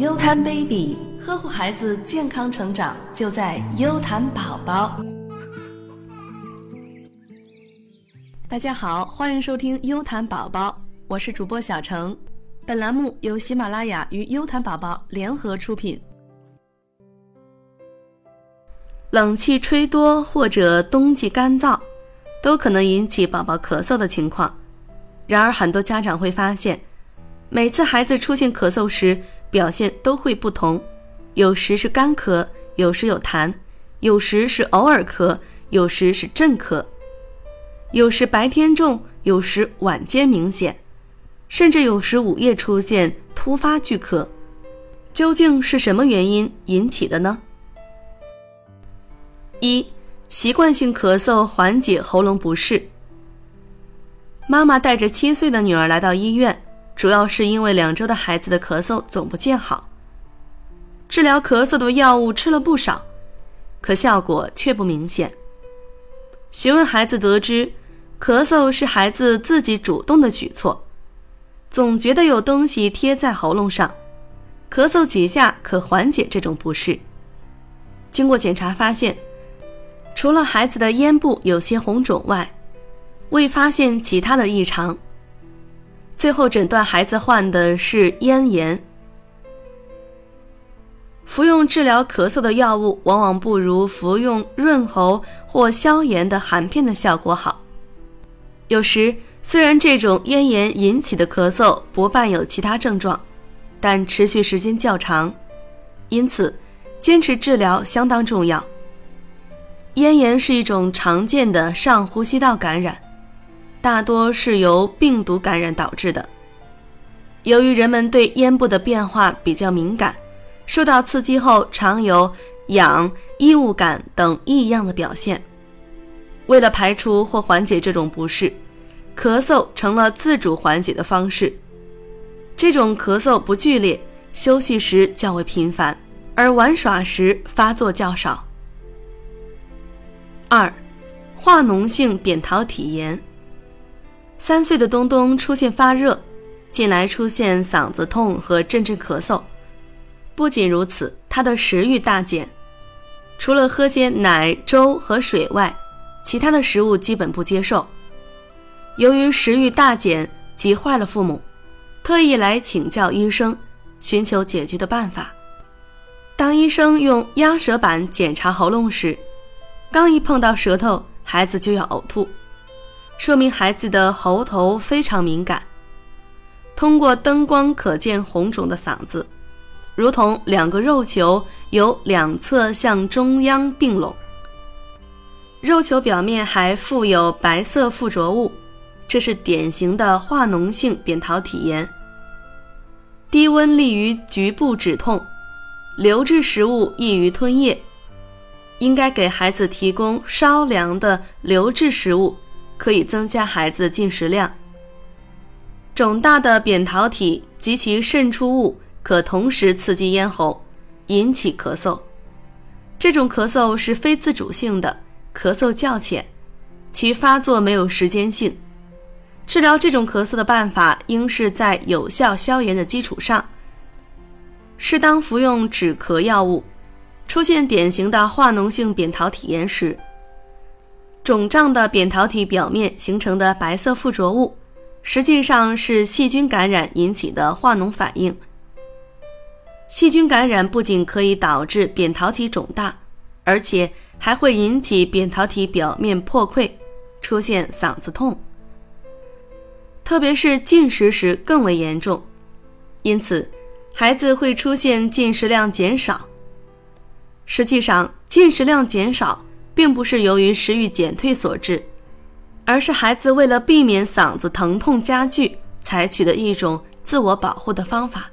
优谈 baby，呵护孩子健康成长就在优谈宝宝。大家好，欢迎收听优谈宝宝，我是主播小程。本栏目由喜马拉雅与优谈宝宝联合出品。冷气吹多或者冬季干燥，都可能引起宝宝咳嗽的情况。然而，很多家长会发现，每次孩子出现咳嗽时，表现都会不同，有时是干咳，有时有痰，有时是偶尔咳，有时是阵咳，有时白天重，有时晚间明显，甚至有时午夜出现突发剧咳。究竟是什么原因引起的呢？一、习惯性咳嗽缓解喉咙不适。妈妈带着七岁的女儿来到医院，主要是因为两周的孩子的咳嗽总不见好。治疗咳嗽的药物吃了不少，可效果却不明显。询问孩子得知，咳嗽是孩子自己主动的举措，总觉得有东西贴在喉咙上，咳嗽几下可缓解这种不适。经过检查发现。除了孩子的咽部有些红肿外，未发现其他的异常。最后诊断孩子患的是咽炎。服用治疗咳嗽的药物往往不如服用润喉或消炎的含片的效果好。有时虽然这种咽炎引起的咳嗽不伴有其他症状，但持续时间较长，因此坚持治疗相当重要。咽炎是一种常见的上呼吸道感染，大多是由病毒感染导致的。由于人们对咽部的变化比较敏感，受到刺激后常有痒、异物感等异样的表现。为了排除或缓解这种不适，咳嗽成了自主缓解的方式。这种咳嗽不剧烈，休息时较为频繁，而玩耍时发作较少。二，化脓性扁桃体炎。三岁的东东出现发热，近来出现嗓子痛和阵阵咳嗽。不仅如此，他的食欲大减，除了喝些奶、粥和水外，其他的食物基本不接受。由于食欲大减，急坏了父母，特意来请教医生，寻求解决的办法。当医生用压舌板检查喉咙时，刚一碰到舌头，孩子就要呕吐，说明孩子的喉头非常敏感。通过灯光可见红肿的嗓子，如同两个肉球由两侧向中央并拢，肉球表面还附有白色附着物，这是典型的化脓性扁桃体炎。低温利于局部止痛，流质食物易于吞咽。应该给孩子提供稍凉的流质食物，可以增加孩子进食量。肿大的扁桃体及其渗出物可同时刺激咽喉，引起咳嗽。这种咳嗽是非自主性的，咳嗽较浅，其发作没有时间性。治疗这种咳嗽的办法应是在有效消炎的基础上，适当服用止咳药物。出现典型的化脓性扁桃体炎时，肿胀的扁桃体表面形成的白色附着物，实际上是细菌感染引起的化脓反应。细菌感染不仅可以导致扁桃体肿大，而且还会引起扁桃体表面破溃，出现嗓子痛，特别是进食时更为严重。因此，孩子会出现进食量减少。实际上，进食量减少并不是由于食欲减退所致，而是孩子为了避免嗓子疼痛加剧，采取的一种自我保护的方法。